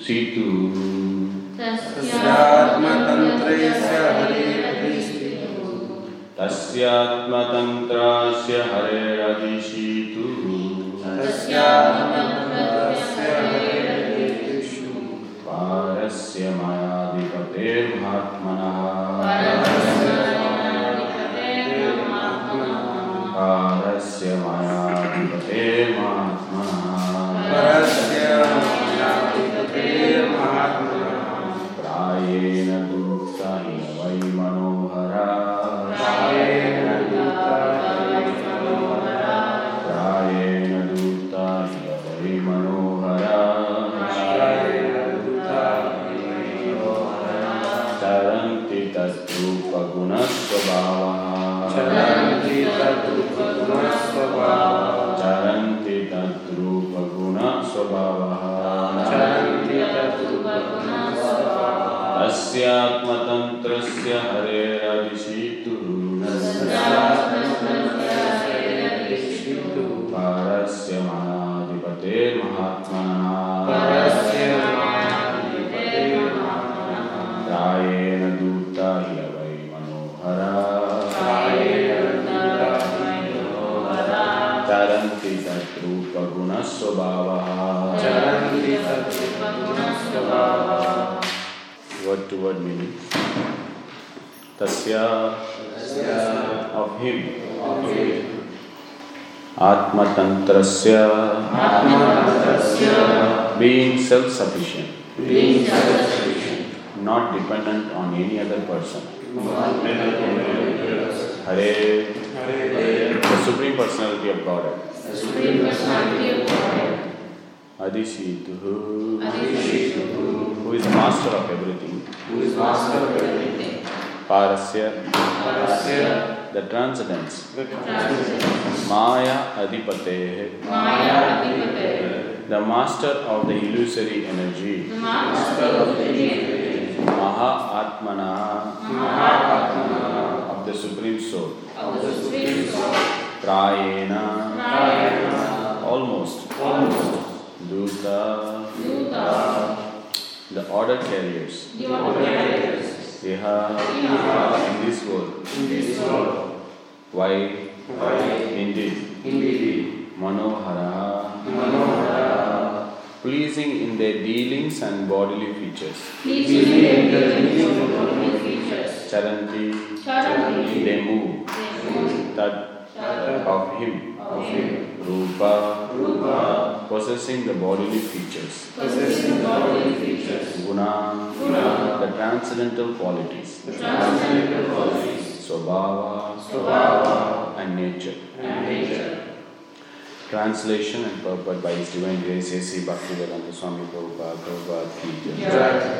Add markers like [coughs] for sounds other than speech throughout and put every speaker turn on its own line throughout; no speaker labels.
si tu
word to word meaning. Tasya of him. Atmatantrasya being self sufficient, not dependent on any other person. Hare, the Supreme Personality of Godhead. Adishituhu, who is the master of everything.
Who is master of everything?
Parasya,
Parasya
the transcendence. Maya Adipate, the master of the illusory energy.
master of the energy.
Maha Atmana,
Mahatma
of the Supreme Soul.
of the Supreme Soul.
Prayena,
Prayena,
almost.
almost.
Duta, the order carriers.
Ordinarius.
Iha, in this world.
In this world.
Why?
Why?
Indeed.
Indeed.
Manohara,
Manohara.
pleasing in their dealings and bodily features.
Pleasing in the dealings of bodily features.
Charanti,
Charanti.
they move. That of him.
Of him.
Rupa,
Rupa.
possessing the bodily features.
Possessing bodily features.
Guna,
Guna.
the transcendental qualities.
Transcendental qualities.
Swabhava,
Swabhava.
and nature.
And nature.
Translation and purport by His Divine Grace A.C. Bhaktivedanta Swami Prabhupada, Prabhupada Ki.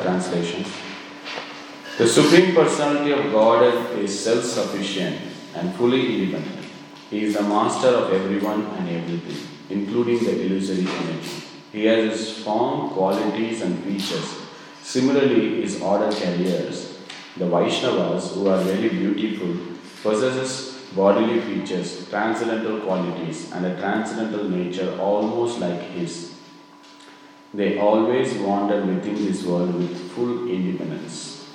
Translation The Supreme Personality of Godhead is self sufficient and fully independent. He is the master of everyone and everything, including the illusory energy. He has his form, qualities, and features. Similarly, his order carriers, the Vaishnavas, who are very beautiful, possesses bodily features, transcendental qualities, and a transcendental nature almost like his. They always wander within this world with full independence.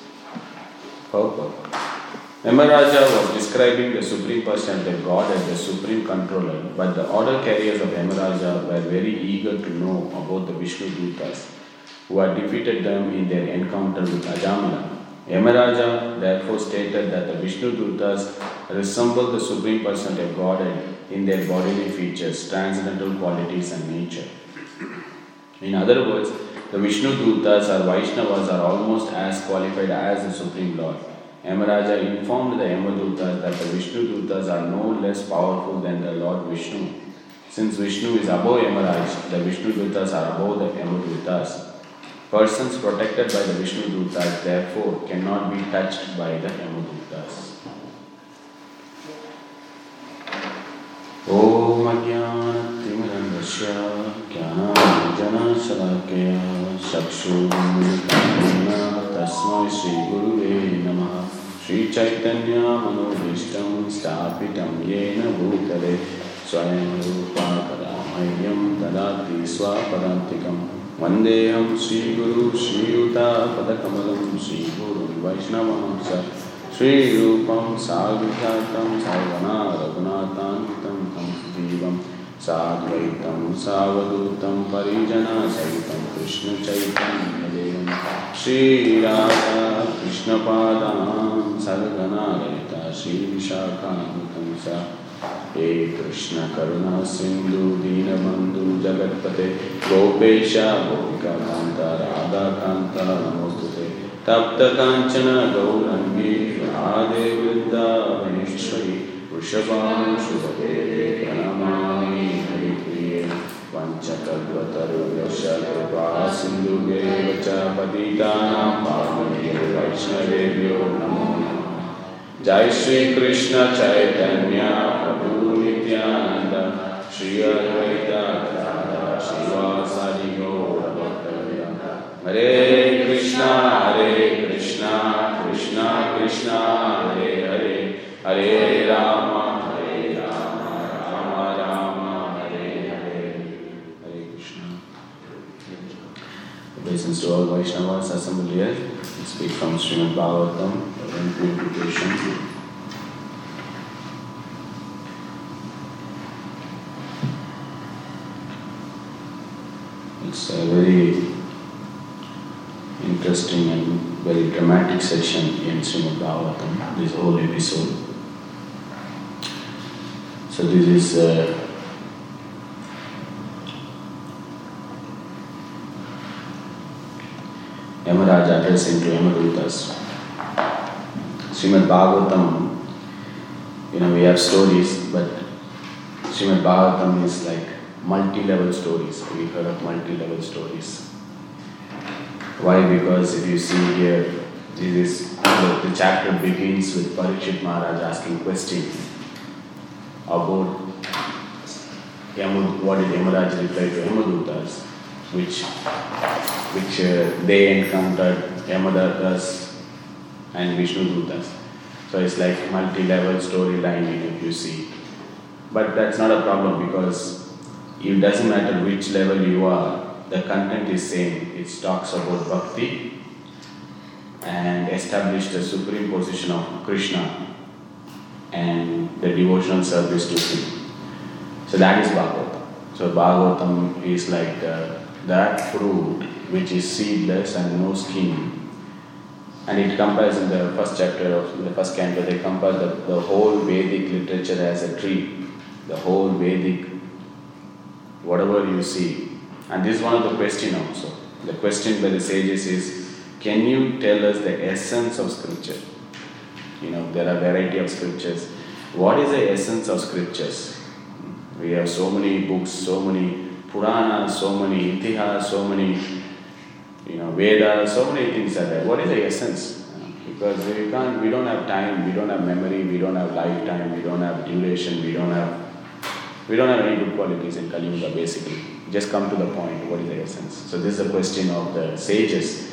Purport. Yamaraja was describing the Supreme Personality of God as the Supreme Controller, but the order carriers of Yamaraja were very eager to know about the Vishnu Dutas, who had defeated them in their encounter with Ajamila. Yamaraja therefore stated that the Vishnu Dutas resemble the Supreme Personality of Godhead in their bodily features, transcendental qualities, and nature. In other words, the Vishnu Dutas or Vaishnavas are almost as qualified as the Supreme Lord. Yamaraja informed the Yamadutas that the Vishnu Dutas are no less powerful than the Lord Vishnu. Since Vishnu is above Yamaraj, the Vishnu Dutas are above the Yamadutas. Persons protected by the Vishnu Dutas therefore cannot be touched by the Yamadutas. ॐ अज्ञानतिमिरन्दस्य ज्ञानाञ्जनशलाकया चक्षुरुन्मिलितं तस्मै श्रीगुरुवे नमः। श्रीचैतन्यमनोभीष्टं स्थापितं येन भूतले स्वयं रूपा पदामह्यं ददाति स्वपदान्तिकं। वन्देऽहं श्रीगुरु श्रीयुतापदकमलं श्रीगुरुं वैष्णवं स। श्रीरूपं साधुजातं सर्वना रघुनाथान्वितं तं जीवं साद्वैतं सावधूतं कृष्णचैतन्यदेवं श्रीराधा श्रीराधाकृष्णपादां सर्गनायिता श्रीविशाखान्तं च हे कृष्णकरुणासिन्धु दीनबन्धु, जगत्पते। गोपेश गोपिकान्ता राधाकान्ता नमोऽस्तु ते। तप्तकाञ्चन, गौरङ्गी राधे वृन्दावनेश्वरी वृषभां शुभदे प्रणा जय श्री कृष्ण चैतन्य प्रभु नित्यानंद श्री अद्वैत श्रीवासादि हरे कृष्णा हरे Krishna Krishna Krishna Hare Hare Hare to all Vaishnavas assembled here. We speak from Srimad Bhagavatam, in purification. It's a very interesting and very dramatic session in Srimad Bhagavatam, this whole episode. So this is uh, Yamaraj addressing to Yamadutas. Srimad Bhagavatam, you know, we have stories, but Srimad Bhagavatam is like multi-level stories. We heard of multi-level stories. Why? Because if you see here, this is the, the chapter begins with Parikshit Maharaj asking question about Yamud, what did Yamaraj reply to Yamadutas, which which uh, they encountered Yamadutas and Vishnu Dutas. So it's like multi-level storyline in it you see. But that's not a problem because it doesn't matter which level you are, the content is same. It talks about bhakti and establish the supreme position of Krishna and the devotional service to him. So that is Bhagavatam. So Bhagavatam is like the, that fruit which is seedless and no skin. And it compares in the first chapter of the first canto, they compare the, the whole Vedic literature as a tree. The whole Vedic, whatever you see. And this is one of the question also. The question by the sages is, can you tell us the essence of scripture? You know, there are variety of scriptures. What is the essence of scriptures? We have so many books, so many Puranas, so many Itihas, so many you know, Vedas, so many things are there. What is the essence? Because we can't, we don't have time, we don't have memory, we don't have lifetime, we don't have duration, we don't have, we don't have any good qualities in Kali Yuga basically. Just come to the point, what is the essence? So this is a question of the sages.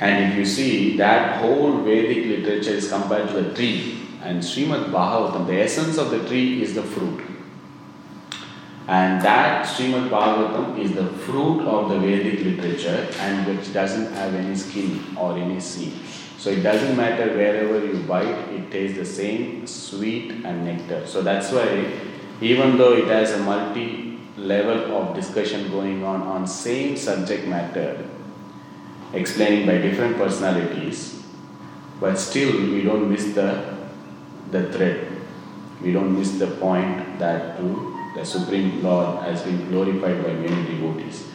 And if you see, that whole Vedic literature is compared to the tree. And Srimad Bhagavatam, the essence of the tree is the fruit. And that Srimad Bhagavatam is the fruit of the Vedic literature and which doesn't have any skin or any seed. So it doesn't matter wherever you bite, it tastes the same sweet and nectar. So that's why even though it has a multi level of discussion going on on same subject matter, explaining by different personalities, but still we don't miss the the thread. We don't miss the point that too the Supreme Lord has been glorified by many devotees.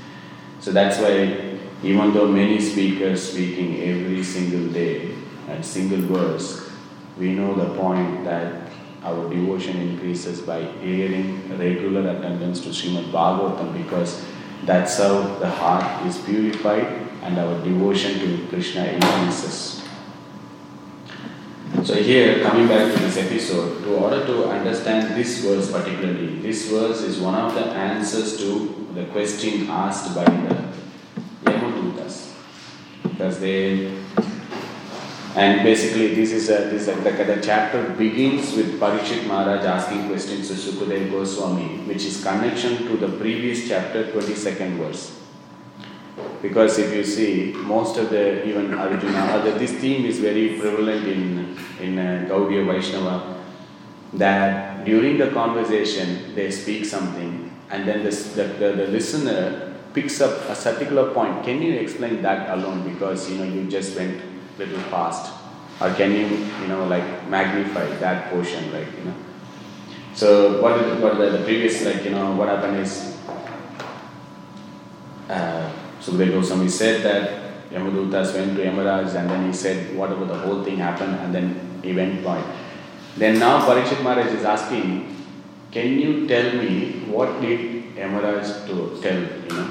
So that's why, even though many speakers speaking every single day and single verse, we know the point that our devotion increases by hearing regular attendance to Srimad Bhagavatam because that's how the heart is purified and our devotion to Krishna increases. So, here coming back to this episode, to order to understand this verse particularly, this verse is one of the answers to the question asked by the Yamadutas. Because they, and basically, this is a, this is a, the, the chapter begins with Parikshit Maharaj asking questions to Sukadeva Goswami, which is connection to the previous chapter, 22nd verse. Because if you see, most of the even Arjuna, this theme is very prevalent in in uh, Gaudiya Vaishnava. That during the conversation they speak something, and then the, the, the listener picks up a particular point. Can you explain that alone? Because you know you just went little fast, or can you you know like magnify that portion, like you know? So what what the, the previous like you know what happened is. Sukadeva Goswami said that Yamadutas went to Yamaraj and then he said whatever the whole thing happened and then he went by. Then now Parikshit Maharaj is asking, can you tell me what did Yamaraj to tell, you know?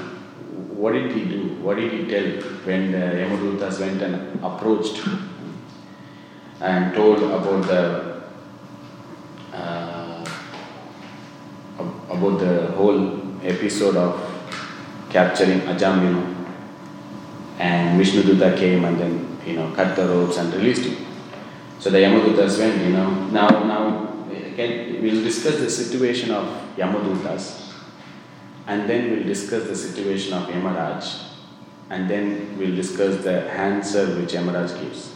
What did he do? What did he tell when the Yamadutas went and approached and told about the uh, about the whole episode of capturing Ajamila. And Vishnuduta came and then, you know, cut the ropes and released him. So the Yamadutas went, you know. Now, now we'll discuss the situation of Yamadutas and then we'll discuss the situation of Yamaraj and then we'll discuss the answer which Yamaraj gives.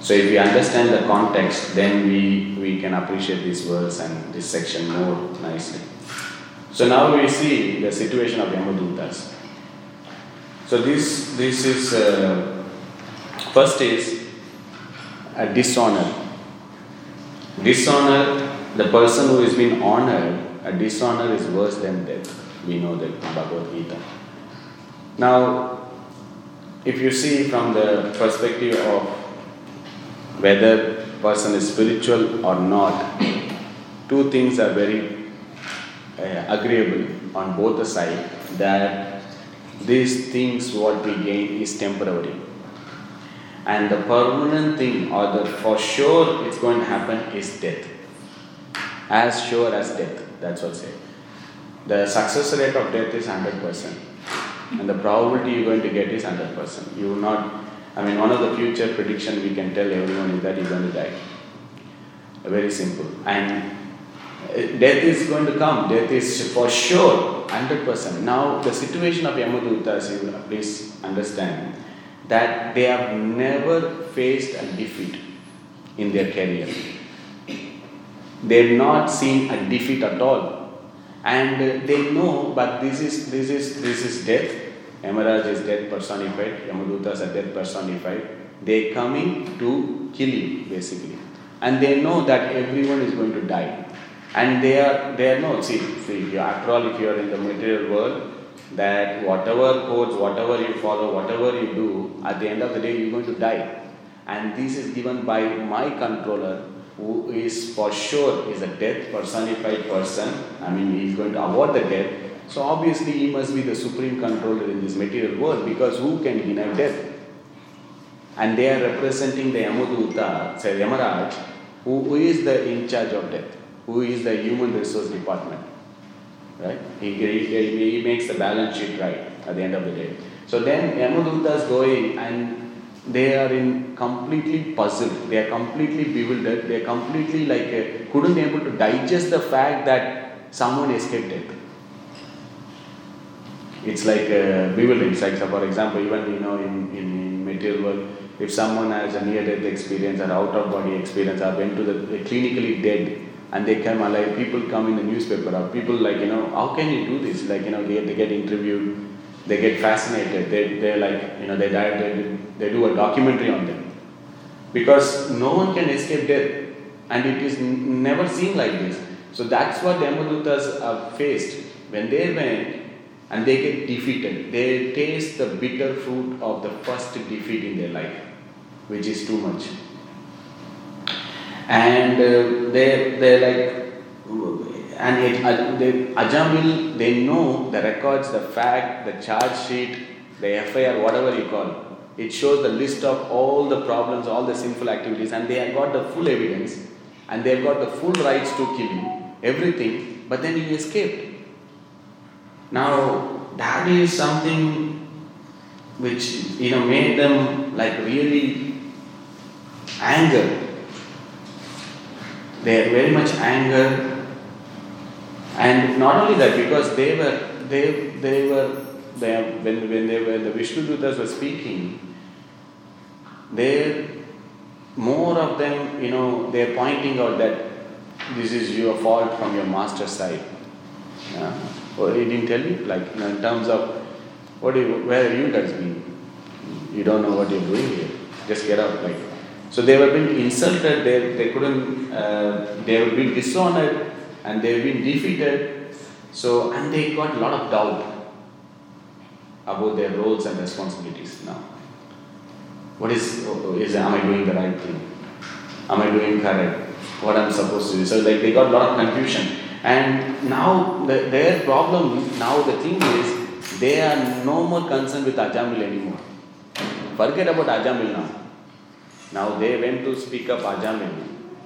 So if we understand the context, then we, we can appreciate these words and this section more nicely. So now we see the situation of Yamadutas. So this this is uh, first is a dishonor. Dishonor, the person who is being honored, a dishonor is worse than death. We know that in Bhagavad Gita. Now, if you see from the perspective of whether person is spiritual or not, two things are very Uh, agreeable on both the side that these things what we gain is temporary. And the permanent thing or the for sure it's going to happen is death. As sure as death that's what say the success rate of death is 100% and the probability you're going to get is 100% you will not i mean one of the future prediction we can tell everyone is that you're going to die. Very simple. And death is going to come. Death is for sure, 100%. Now, the situation of Yamadutas, you please understand that they have never faced a defeat in their career. They've not seen a defeat at all. And they know, but this is this is this is death. Yamaraj is death personified, Yamadutas are death personified. They are coming to kill you, basically. And they know that everyone is going to die and they are they are no see see after all if you are in the material world that whatever codes whatever you follow whatever you do at the end of the day you're going to die. And this is given by my controller who is for sure is a death personified person. I mean he's going to award the death. So obviously he must be the supreme controller in this material world because who can deny death? And they are representing the Yamaduta, say Yamaraj, who, who is the in charge of death who is the human resource department. Right? He, he, he makes the balance sheet right at the end of the day. So then Yamadutas going and they are in completely puzzled. They are completely bewildered. They are completely like uh, couldn't be able to digest the fact that someone escaped death. It's like uh, bewildering. Like for example, even you know in, in, material world, if someone has a near-death experience or out-of-body experience or went to the clinically dead, and they come alive. People come in the newspaper or people like, you know, how can you do this? Like, you know, they, they get interviewed, they get fascinated, they, they're like, you know, they, they, they do a documentary on them. Because no one can escape death and it is n- never seen like this. So that's what the Yamadutas have faced. When they went and they get defeated, they taste the bitter fruit of the first defeat in their life, which is too much and uh, they they like and it, uh, they, they know the records, the fact, the charge sheet, the FIR, whatever you call. It It shows the list of all the problems, all the sinful activities, and they have got the full evidence, and they have got the full rights to kill him, everything, but then he escaped. Now, that is something which you know made them like really anger. They are very much anger, and not only that, because they were they they were they, when when they were the Vishnu Dutas were speaking, they more of them you know they're pointing out that this is your fault from your master's side. Yeah. Well, he didn't tell you, like you know, in terms of what do you, where are you guys been? You don't know what you're doing here. Just get out, like. So they were being insulted. They, they couldn't. Uh, they were being dishonored, and they were being defeated. So and they got a lot of doubt about their roles and responsibilities now. What is is am I doing the right thing? Am I doing correct? What I'm supposed to do? So like they got a lot of confusion. And now the, their problem, now the thing is, they are no more concerned with Ajamil anymore. Forget about Ajamil now. Now they went to speak up Ajamil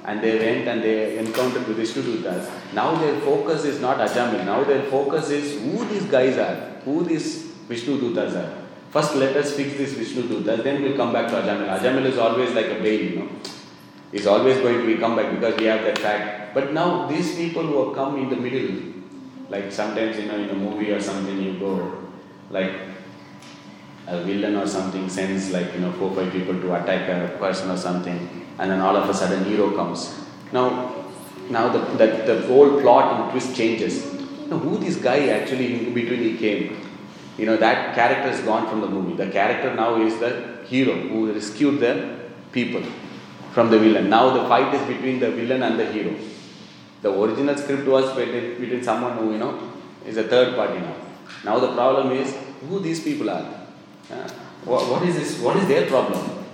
and they went and they encountered with Vishnudutas. Now their focus is not Ajamil. Now their focus is who these guys are, who these Vishnudutas are. First let us fix this Vishnudutas, then we'll come back to Ajamil. Ajamil is always like a baby, you know. He's always going to be come back because we have that fact but now these people who have come in the middle, like sometimes you know in a movie or something you go, like a villain or something sends like you know four five people to attack a person or something, and then all of a sudden hero comes. Now, now the the, the whole plot and twist changes. Now, who this guy actually in between he came? You know that character is gone from the movie. The character now is the hero who rescued the people from the villain. Now the fight is between the villain and the hero. The original script was between someone who, you know, is a third party now. Now the problem is who these people are. Uh, what, what is this? What is their problem?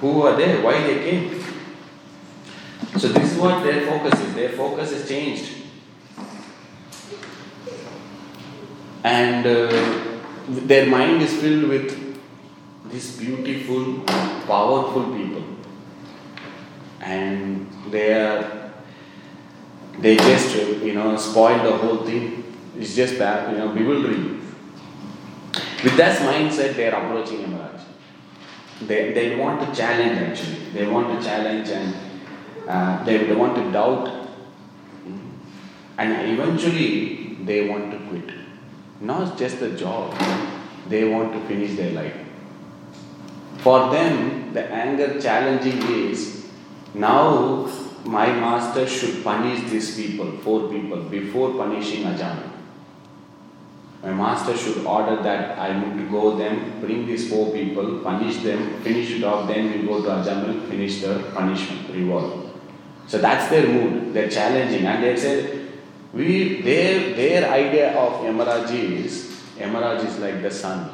Who are they? Why they came? So this is what their focus is. Their focus is changed. And uh, their mind is filled with these beautiful, powerful people. And they are they just you know spoil the whole thing. It's just you know, bewildering. With that mindset, they are approaching Yamaraj. They, they want to challenge actually. They want to challenge and uh, they, they want to doubt. And eventually, they want to quit. Not just the job, they want to finish their life. For them, the anger challenging is now my master should punish these people, four people, before punishing Ajamil. My master should order that I to go them, bring these four people, punish them, finish it off, then we go to Ajamil, finish the punishment, reward. So that's their mood. They're challenging, and they said, we their their idea of Yamaraj is Yamaraj is like the sun,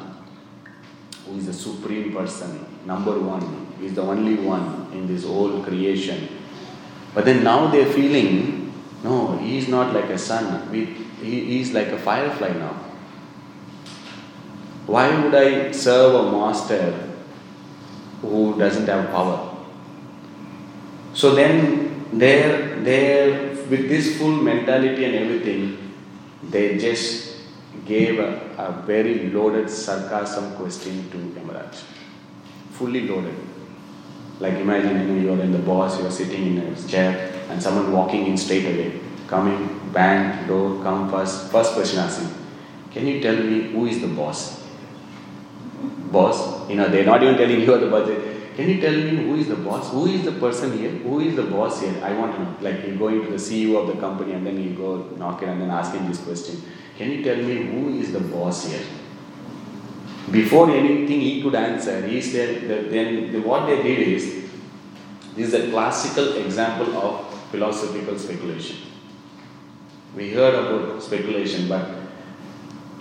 who is the supreme person, number one, is the only one in this whole creation but then now they're feeling, no, he's not like a sun. We, he, he's like a firefly now. Why would I serve a master who doesn't have power? So then they're, they're with this full mentality and everything, they just gave a, a very loaded sarcasm question to Yamaraj. Fully loaded. Like imagine you know, you're in the boss, you're sitting in a chair, and someone walking in straight away, coming, bang, door, come first. First question asking, can you tell me who is the boss? Boss, you know, they're not even telling you [laughs] the boss. Can you tell me who is the boss? Who is the person here? Who is the boss here? I want to know. Like you go into the CEO of the company and then you go knock it and then ask him this question. Can you tell me who is the boss here? Before anything he could answer, he said that then the, what they did is this is a classical example of philosophical speculation. We heard about speculation, but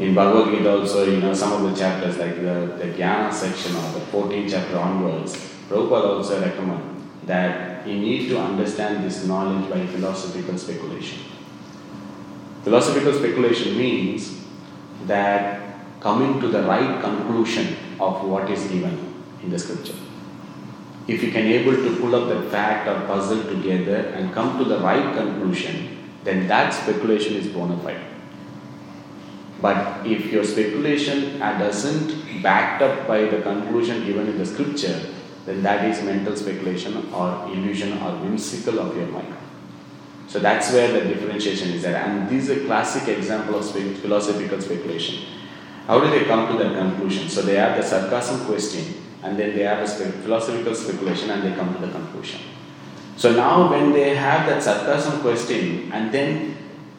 in Bhagavad Gita also, you know, some of the chapters like the, the Jnana section or the 14th chapter onwards, Prabhupada also recommend that you need to understand this knowledge by philosophical speculation. Philosophical speculation means that coming to the right conclusion of what is given in the scripture. If you can able to pull up the fact or puzzle together and come to the right conclusion, then that speculation is bona fide. But if your speculation doesn't backed up by the conclusion given in the scripture, then that is mental speculation or illusion or whimsical of your mind. So that's where the differentiation is there. And this is a classic example of philosophical speculation. How do they come to that conclusion? So they have the sarcasm question and then they have a philosophical speculation and they come to the conclusion. So now when they have that sarcasm question and then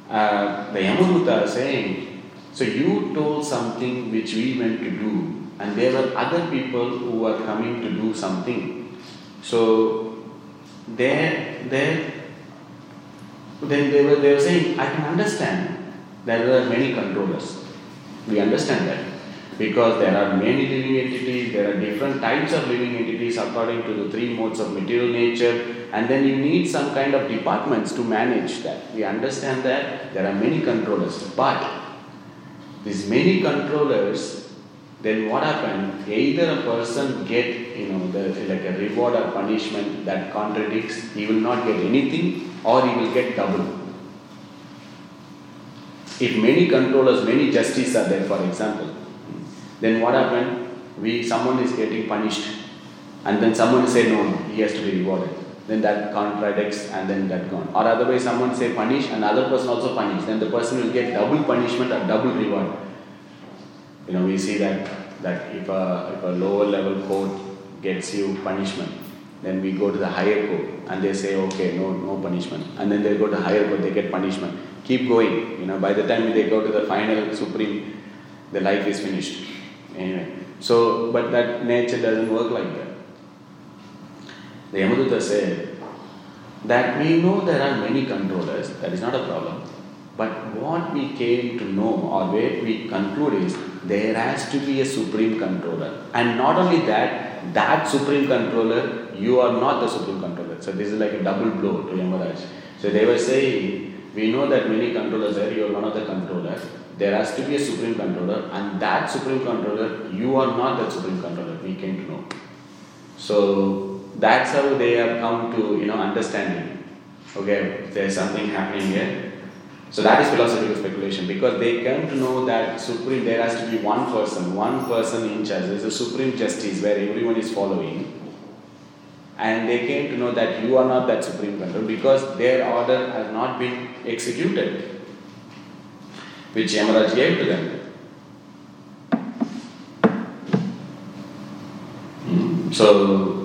uh, the Yamaduta are saying, so you told something which we meant to do and there were other people who were coming to do something. So there, there, then they were, they were saying, I can understand there were many controllers. We understand that because there are many living entities, there are different types of living entities according to the three modes of material nature, and then you need some kind of departments to manage that. We understand that there are many controllers, but these many controllers then what happened? Either a person get you know the, like a reward or punishment that contradicts, he will not get anything, or he will get double. If many controllers, many justices are there, for example, then what happened? We someone is getting punished, and then someone say no, he has to be rewarded. Then that contradicts, and then that gone. Or otherwise, someone say punish, another person also punish. Then the person will get double punishment or double reward you know, we see that, that if, a, if a lower level court gets you punishment, then we go to the higher court and they say, okay, no, no punishment. And then they go to higher court, they get punishment. Keep going. You know, by the time they go to the final supreme, the life is finished. Anyway, so, but that nature doesn't work like that. The Yamaduta said that we know there are many controllers, that is not a problem. But what we came to know or where we conclude is there has to be a supreme controller. And not only that, that supreme controller, you are not the supreme controller. So this is like a double blow to Yamaraj. So they were saying, we know that many controllers are, you are one of the controllers. There has to be a supreme controller, and that supreme controller, you are not the supreme controller. We came to know. So that's how they have come to you know understanding. Okay, there's something happening here so that is philosophical speculation because they come to know that supreme there has to be one person, one person in charge. There is a supreme justice where everyone is following. And they came to know that you are not that supreme control because their order has not been executed, which Yamaraj gave to them. Hmm. So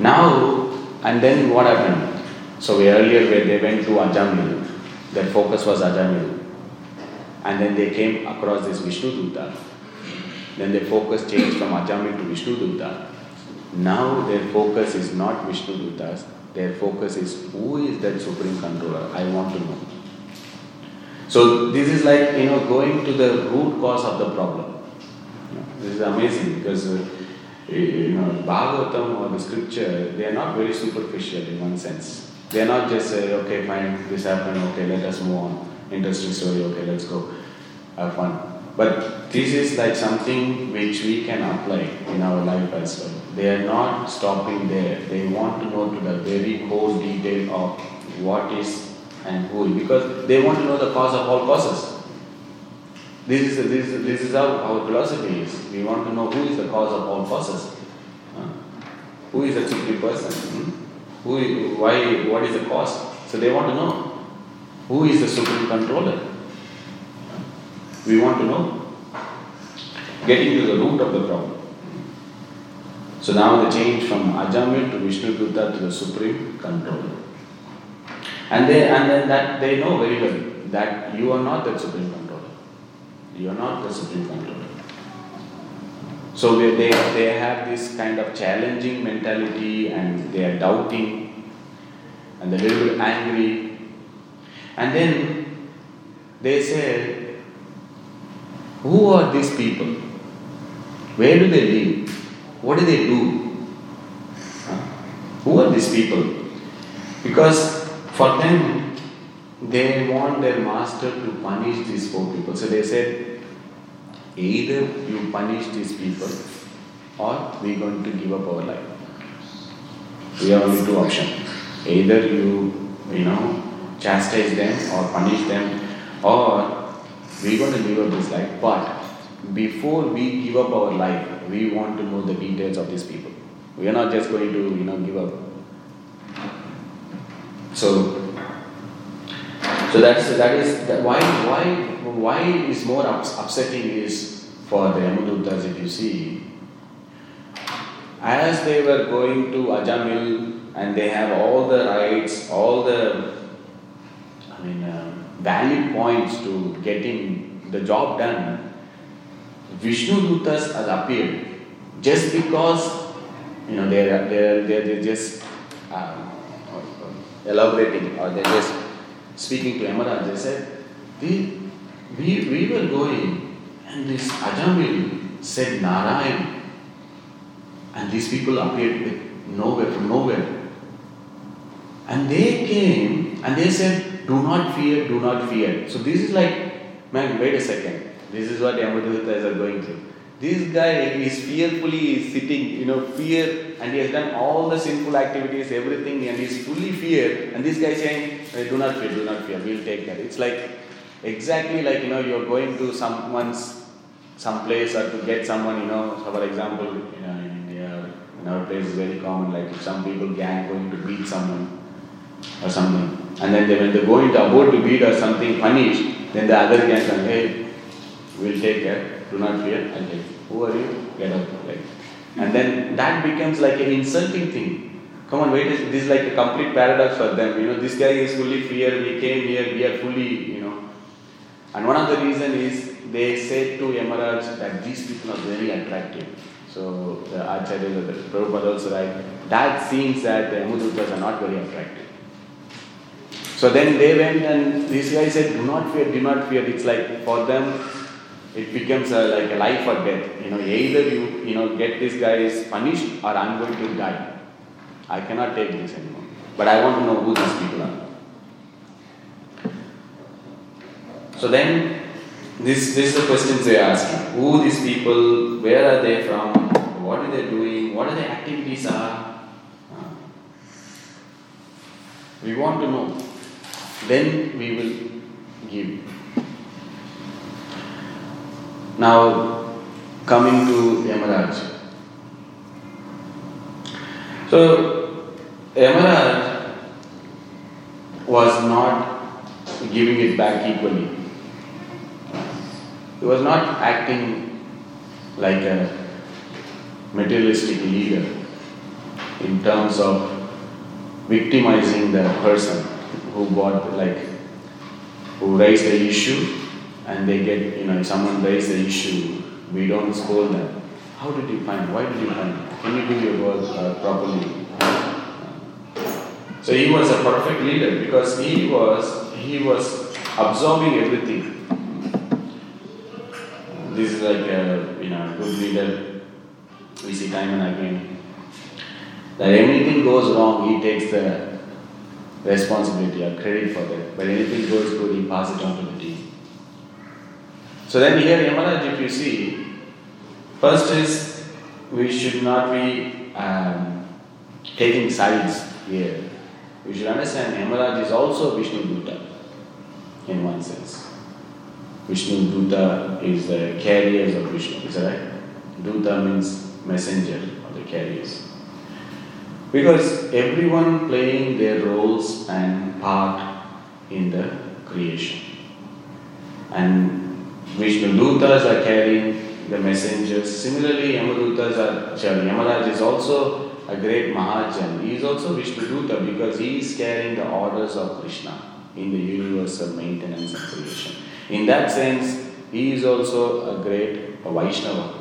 now and then what happened? So earlier when they went to Ajamil, their focus was Ajamil. And then they came across this Vishnu Duta. Then their focus changed from Ajamil to Vishnu Duta. Now their focus is not Vishnu Dutas, their focus is who is that supreme controller? I want to know. So this is like you know going to the root cause of the problem. This is amazing because uh, you know, Bhagavatam or the scripture, they are not very superficial in one sense. They are not just say, okay, fine, this happened, okay, let us move on. Interesting story, okay, let's go, have fun. But this is like something which we can apply in our life as well. They are not stopping there. They want to know to the very core detail of what is and who, because they want to know the cause of all causes. This is, this, is, this is how our philosophy is. We want to know who is the cause of all causes. Uh, who is the supreme person? Hmm? Who, why, what is the cause? So they want to know who is the supreme controller. We want to know. Getting to the root of the problem. So now the change from Ajamil to Vishnu Duta to the supreme controller. And they and then that they know very well that you are not the supreme controller. You are not the supreme controller. So they, they, they have this kind of challenging mentality and they are doubting and a little bit angry. And then they say, Who are these people? Where do they live? What do they do? Huh? Who are these people? Because for them, they want their master to punish these four people. So they said, either you punish these people or we're going to give up our life. We have only two options. Either you, you know, chastise them or punish them, or we're going to give up this life. But before we give up our life, we want to know the details of these people. We are not just going to, you know, give up. So so that's that is that why why why is more ups, upsetting is for the Yamadutas if you see. As they were going to Ajamil and they have all the rights, all the I mean uh, valid points to getting the job done, Vishnu Dutas has appeared just because you know they're they're they're, they're just um, elaborating or they're just speaking to Yamaraj, they said, we, we, we were going and this Ajamil said Narayan and these people appeared with nowhere, from nowhere. And they came and they said, do not fear, do not fear. So this is like, man, wait a second. This is what Yamadutas are going through. This guy is fearfully sitting, you know, fear, and he has done all the sinful activities, everything, and he's fully fear. And this guy saying, "Do not fear, do not fear. We'll take care." It's like exactly like you know you're going to someone's some place or to get someone, you know. So for example, you uh, know, in India, in our place is very common. Like if some people gang going to beat someone or something, and then they, when they go into about to beat or something punish, then the other gang say, "Hey, we'll take care." do not fear. I'll Who are you? Get up. Like, and then that becomes like an insulting thing. Come on, wait, this is like a complete paradox for them. You know, this guy is fully fear, we came here, we are fully. And one of the reason is they said to Yamaraj that these people are very attractive. So the Acharya, the Prabhupada also right, that seems that the Yamadutas are not very attractive. So then they went and this guy said, do not fear, do not fear. It's like for them, it becomes a, like a life or death. You know, either you you know get these guys punished or I'm going to die. I cannot take this anymore. But I want to know who these people are. So then, this this is the questions they ask: Who these people? Where are they from? What are they doing? What are their activities are? Uh, we want to know. Then we will give. Now, coming to Yamaraj. So, Yamaraj was not giving it back equally. He was not acting like a materialistic leader in terms of victimizing the person who bought, like, who raised the issue and they get, you know, if someone raises the issue, we don't scold them. How did you find? Why did you find? Can you do your work uh, properly? So he was a perfect leader because he was he was absorbing everything. This is like a you know good leader. We see time and again that anything goes wrong, he takes the responsibility or credit for that. But anything goes good, he passes it on to the team. So then here Yamaraj, if you see, first is we should not be um, taking sides here. We should understand Yamaraj is also Vishnu Duta in one sense. Vishnu Duta is the carriers of Vishnu, is that right? Duta means messenger or the carriers. Because everyone playing their roles and part in the creation. And Vishnu Dutas are carrying the messengers. Similarly, Yamadutas are, Yamaraj is also a great Mahajan. He is also Vishnu Duta because he is carrying the orders of Krishna in the universal maintenance and creation. In that sense, he is also a great Vaishnava.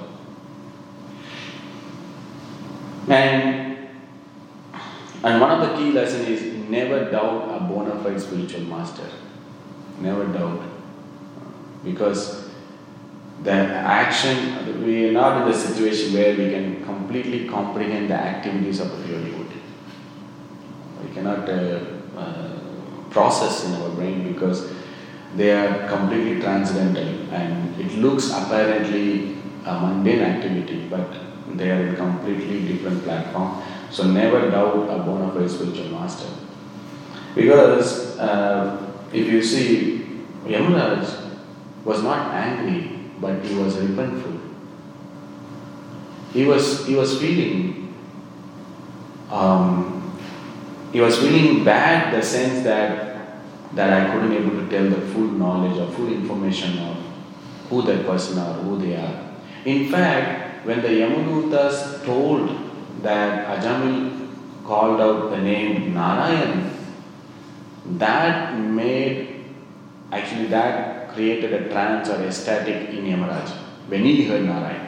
And, and one of the key lessons is never doubt a bona fide spiritual master. Never doubt. Because the action, we are not in the situation where we can completely comprehend the activities of a pure devotee. We cannot uh, uh, process in our brain because they are completely transcendental and it looks apparently a mundane activity, but they are in completely different platform. So never doubt a bona fide spiritual master. Because uh, if you see, Yamaraj was not angry, but he was repentful. He was he was feeling um, he was feeling bad the sense that that I couldn't able to tell the full knowledge or full information of who that person are, who they are. In fact, when the Yamadutas told that Ajamil called out the name Narayan, that made actually that created a trance or ecstatic in Yamaraj when he heard Narayan.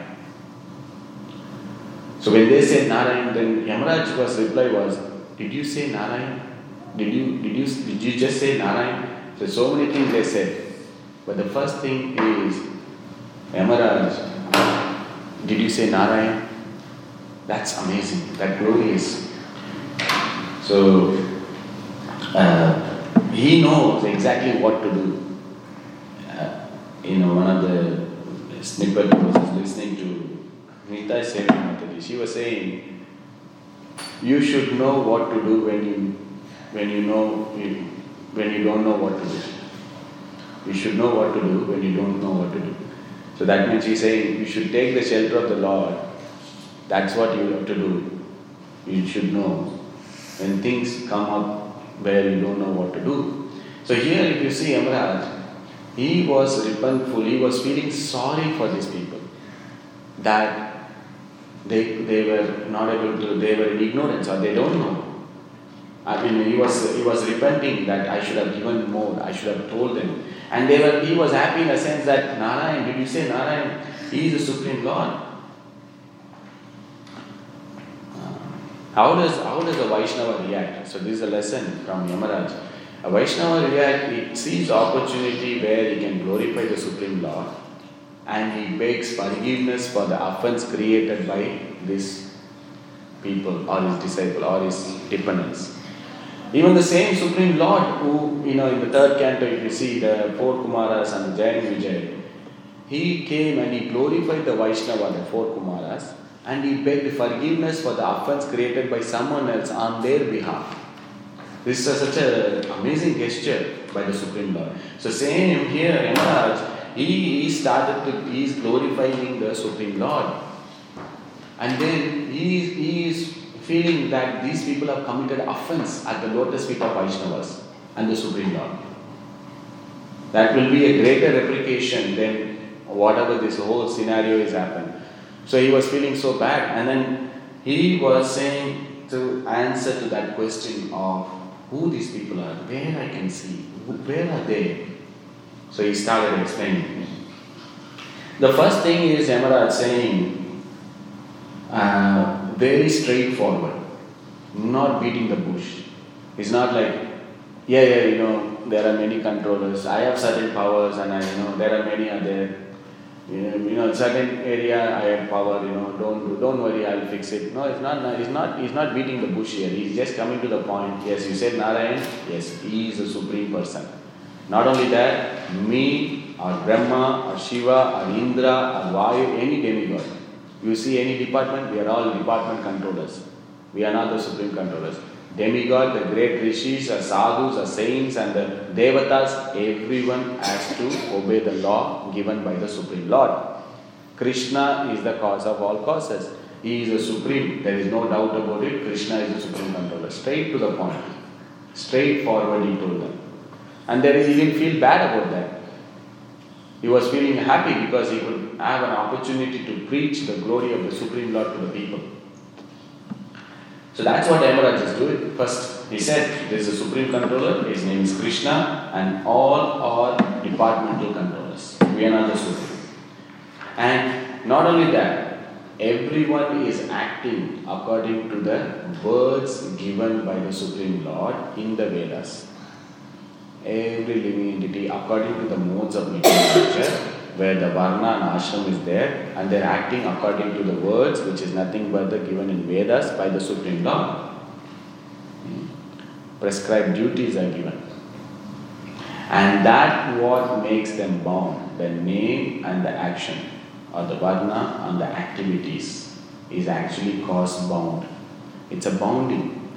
So when they said Narayan, then Yamaraj was reply was, Did you say Narayan? Did you, did you, did you just say Narayan? So, so many things they said. But the first thing is, Yamaraj, did you say Narayan? That's amazing. That glorious. So, uh, he knows exactly what to do. Uh, you know, one of the snippet was listening to Nita Sevi She was saying, you should know what to do when you when you know when you don't know what to do. You should know what to do when you don't know what to do. So that means he's saying you should take the shelter of the Lord. That's what you have to do. You should know when things come up where you don't know what to do. So here if you see Yamaraj, he was repentful, he was feeling sorry for these people. That they, they were not able to, they were in ignorance or they don't know. I mean, he was, he was repenting that I should have given more, I should have told them. And they were, he was happy in a sense that Narayan, did you say Narayan? He is the Supreme Lord. Uh, how does, how does a Vaishnava react? So, this is a lesson from Yamaraj. A Vaishnava react, he sees opportunity where he can glorify the Supreme Lord and he begs forgiveness for the offense created by this people or his disciple or his dependents. Even the same Supreme Lord, who, you know, in the third canto, you see the four Kumaras and Jaya Vijay, he came and he glorified the Vaishnava, the four Kumaras, and he begged forgiveness for the offense created by someone else on their behalf. This is such an amazing gesture by the Supreme Lord. So, same here, Yamaraj, he, he started to, he is glorifying the Supreme Lord. And then he, he is feeling that these people have committed offense at the lotus feet of Vaishnavas and the Supreme Lord. That will be a greater replication than whatever this whole scenario is happened. So he was feeling so bad, and then he was saying to answer to that question of who these people are, where I can see, where are they? So he started explaining. The first thing is Yamaraj saying, uh, very straightforward, not beating the bush. It's not like, yeah, yeah, you know, there are many controllers. I have certain powers, and I, you know, there are many other. You know, you know, certain area I have power. You know, don't don't worry, I'll fix it. No, it's not. It's not. He's not beating the bush here. He's just coming to the point. Yes, you said Narayan. Yes, he is the supreme person. Not only that, me or Brahma or Shiva or Indra or Vayu, any demigod you see any department, we are all department controllers. We are not the supreme controllers. Demigod, the great rishis, the sadhus, the saints, and the devatas, everyone has to obey the law given by the Supreme Lord. Krishna is the cause of all causes. He is the supreme. There is no doubt about it. Krishna is the supreme controller. Straight to the point. Straightforward, he told them. And there is, didn't feel bad about that. He was feeling happy because he would have an opportunity to preach the glory of the Supreme Lord to the people. So that's what Yamaraj is doing. First, he said there is a Supreme Controller, his name is Krishna, and all are departmental controllers. We are not the Supreme. And not only that, everyone is acting according to the words given by the Supreme Lord in the Vedas every living entity according to the modes of nature, [coughs] where the varna and ashram is there, and they're acting according to the words, which is nothing but the given in Vedas by the Supreme Lord. Hmm. Prescribed duties are given. And that what makes them bound, the name and the action, or the varna and the activities, is actually cause bound. It's a bounding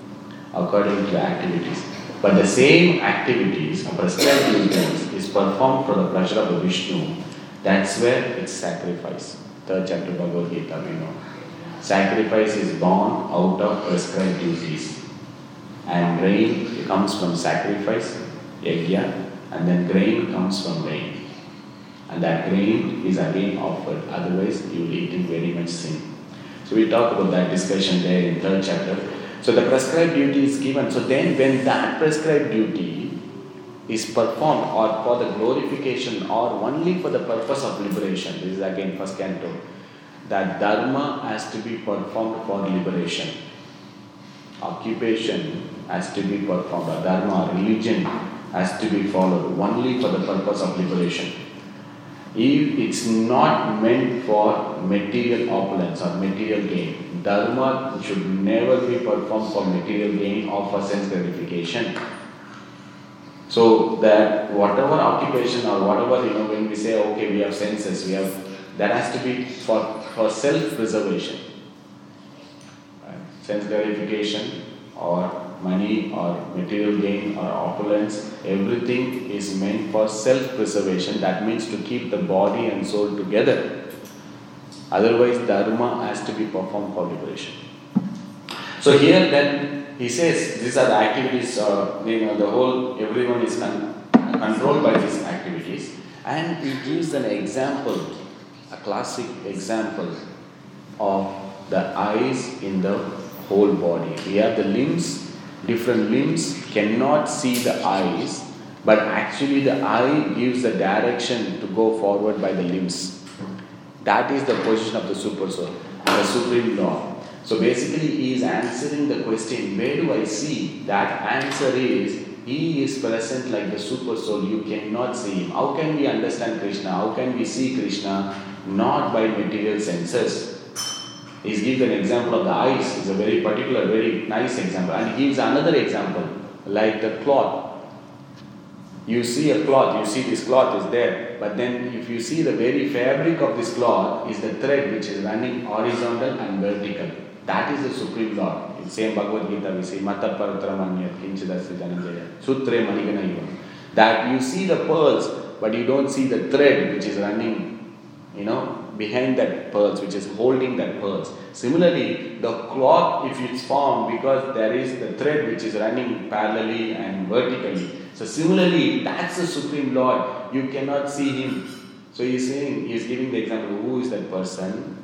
according to activities. But the same activities, prescribed duties, is performed for the pleasure of the Vishnu. That's where it's sacrifice. Third chapter of Bhagavad Gita, we know. Sacrifice is born out of prescribed duties. And rain comes from sacrifice, yajna, and then grain comes from rain. And that grain is again offered, otherwise you will eat in very much sin. So we talk about that discussion there in third chapter. So the prescribed duty is given. So then when that prescribed duty is performed or for the glorification or only for the purpose of liberation, this is again first canto, that dharma has to be performed for liberation. Occupation has to be performed, or dharma, or religion has to be followed only for the purpose of liberation. If it's not meant for material opulence or material gain, dharma should never be performed for material gain or for sense gratification. So that whatever occupation or whatever you know, when we say okay, we have senses, we have that has to be for, for self-preservation. Right? Sense gratification or money or material gain or opulence, everything is meant for self preservation. That means to keep the body and soul together. Otherwise, dharma has to be performed for liberation. So here then he says these are the activities, uh, you know, the whole, everyone is con- controlled by these activities. And he gives an example, a classic example of the eyes in the whole body. We have the limbs different limbs cannot see the eyes, but actually the eye gives the direction to go forward by the limbs. That is the position of the super soul, the supreme law. So basically, he is answering the question where do I see? That answer is he is present like the super soul. You cannot see him. How can we understand Krishna? How can we see Krishna? Not by material senses he gives an example of the eyes, it's a very particular, very nice example. And he gives another example, like the cloth. You see a cloth, you see this cloth is there, but then if you see the very fabric of this cloth is the thread which is running horizontal and vertical. That is the Supreme Lord. In same Bhagavad Gita we see Mata Kinchidasya Dhananjaya Sutre Maniganayva. That you see the pearls, but you don't see the thread which is running, you know, behind that pearls, which is holding that pearls. Similarly, the cloth, if it's formed because there is the thread which is running parallelly and vertically. So similarly, that's the Supreme Lord. You cannot see him. So he's saying, he's giving the example, who is that person?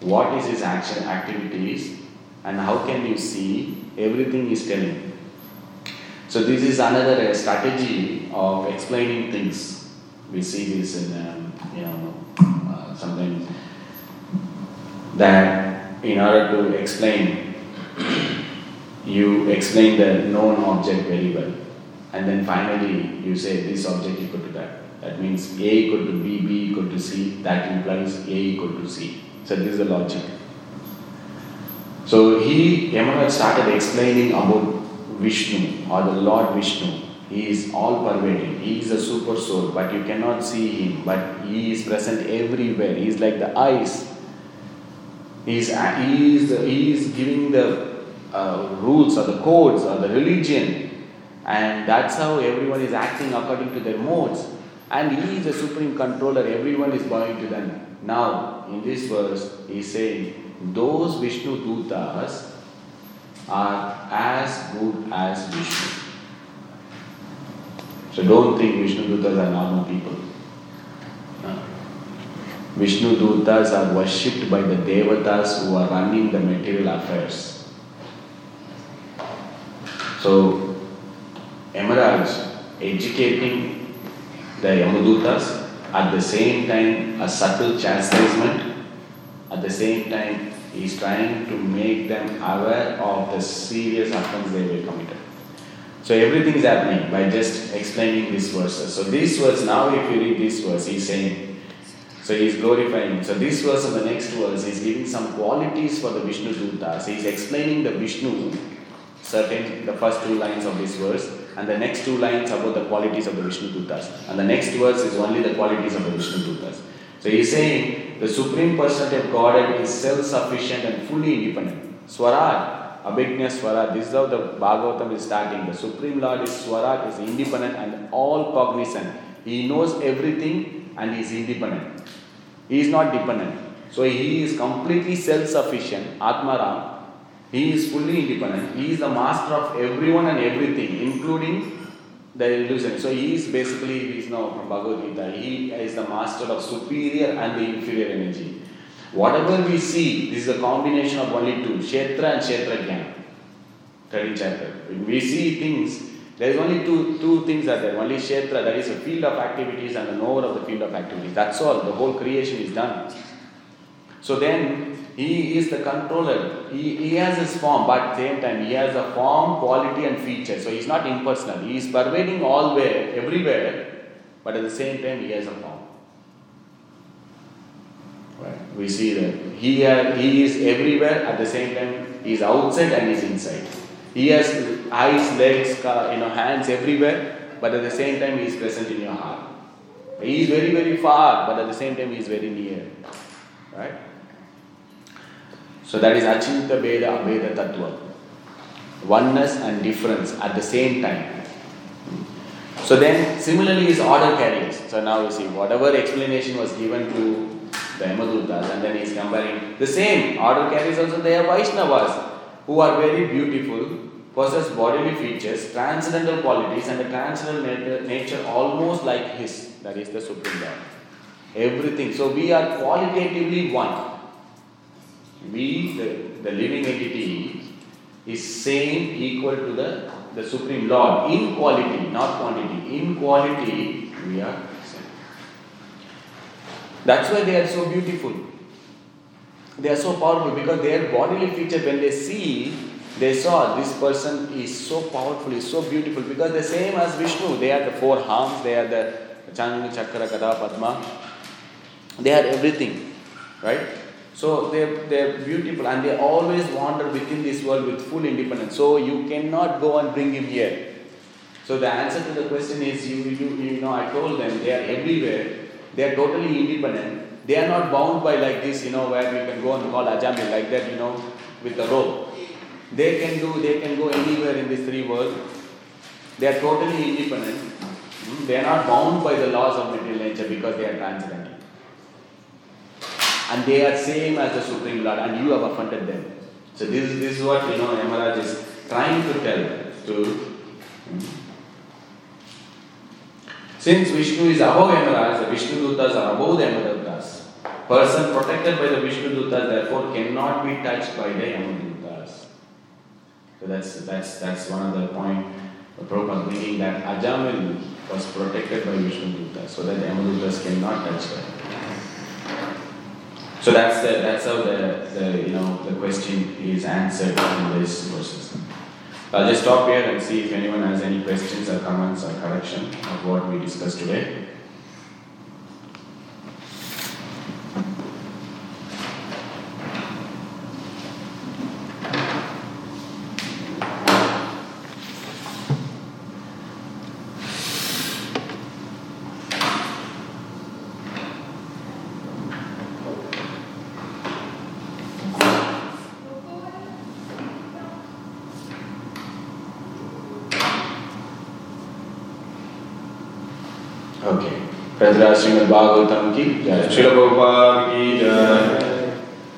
What is his action activities? And how can you see? Everything is telling. So this is another strategy of explaining things. We see this in, um, you know, something that in order to explain, you explain the known object very well. And then finally you say this object equal to that. That means A equal to B, B equal to C. That implies A equal to C. So this is the logic. So he, Yamaraj started explaining about Vishnu or the Lord Vishnu he is all pervading. He is a super soul, but you cannot see him. But he is present everywhere. He is like the eyes. He is, he is, he is giving the uh, rules or the codes or the religion. And that's how everyone is acting according to their modes. And he is the supreme controller. Everyone is bowing to them. Now, in this verse, he is saying, those Vishnu Dutas are as good as Vishnu. So don't think Vishnu Dutas are normal people. Vishnu Dutas are worshipped by the Devatas who are running the material affairs. So, Yamaraj educating the Yamadutas at the same time a subtle chastisement, at the same time he is trying to make them aware of the serious offense they will commit. So everything is happening by just explaining these verses. So this verse, now if you read this verse, he's saying, so he's glorifying. So this verse and the next verse, he's giving some qualities for the Vishnu Dutas. He's explaining the Vishnu, certain, the first two lines of this verse. and the next two lines about the qualities of the Vishnu Dutas, and the next verse is only the qualities of the Vishnu Dutas. So he's saying the Supreme Personality of Godhead is self sufficient and fully independent. Swaraj, Abhignya Swaraj, this is how the Bhagavatam is starting. The Supreme Lord is Swaraj, is independent and all cognizant. He knows everything and he is independent. He is not dependent. So he is completely self sufficient, Atmaram. He is fully independent. He is the master of everyone and everything, including the illusion. So he is basically, he is now from Bhagavad Gita, he is the master of superior and the inferior energy. Whatever we see, this is a combination of only two, Kshetra and Kshetrajna. 13 chapter. We see things, there is only two, two things are there. Only Kshetra, that is a field of activities and the knower of the field of activities. That's all. The whole creation is done. So then he is the controller. He, he has his form, but at the same time, he has a form, quality, and feature. So he's not impersonal. He is pervading all where, everywhere, but at the same time, he has a form. Right? We see that he, he is everywhere at the same time. He is outside and he is inside. He has eyes, legs, you know, hands everywhere, but at the same time, he is present in your heart. He is very, very far, but at the same time, he is very near. Right? So that is Achintya Bheda Abheda Tattva. Oneness and difference at the same time. So then, similarly, is order carries. So now you see, whatever explanation was given to the and then he is comparing the same order carriers also. They are Vaishnavas who are very beautiful, possess bodily features, transcendental qualities, and a transcendental nature almost like His. That is the Supreme Lord. Everything. So we are qualitatively one we, the, the living entity, is same equal to the, the Supreme Lord in quality, not quantity. In quality, we are. That's why they are so beautiful. They are so powerful because their bodily feature, when they see, they saw this person is so powerful, is so beautiful because the same as Vishnu. They are the four arms, they are the Shankha, Chakra, Gada, Padma. They are everything, right? So they're, they're beautiful and they always wander within this world with full independence. So you cannot go and bring him here. So the answer to the question is you, you, you know, I told them they are everywhere. They are totally independent. They are not bound by like this, you know, where we can go and call Ajami like that, you know, with a rope. They can do, they can go anywhere in this three world. They are totally independent. Hmm? They are not bound by the laws of material nature because they are transcendental and they are same as the Supreme Lord, and you have offended them. So this, this is what you know Yamaraj is trying to tell to. Since Vishnu is above Yamaraj, the Vishnu Dutas are above the Yamadutas. Person protected by the Vishnu Dutas therefore cannot be touched by the Yamadutas. So that's that's that's one of the point the Prabhupada bringing that Ajamil was protected by Vishnu Dutas, so that the Yamadutas cannot touch them. So that's the, that's how the, the you know the question is answered in this verses. I'll just stop here and see if anyone has any questions or comments or correction of what we discussed today. Shrimad Bhagavatam की जय श्रील गोपाल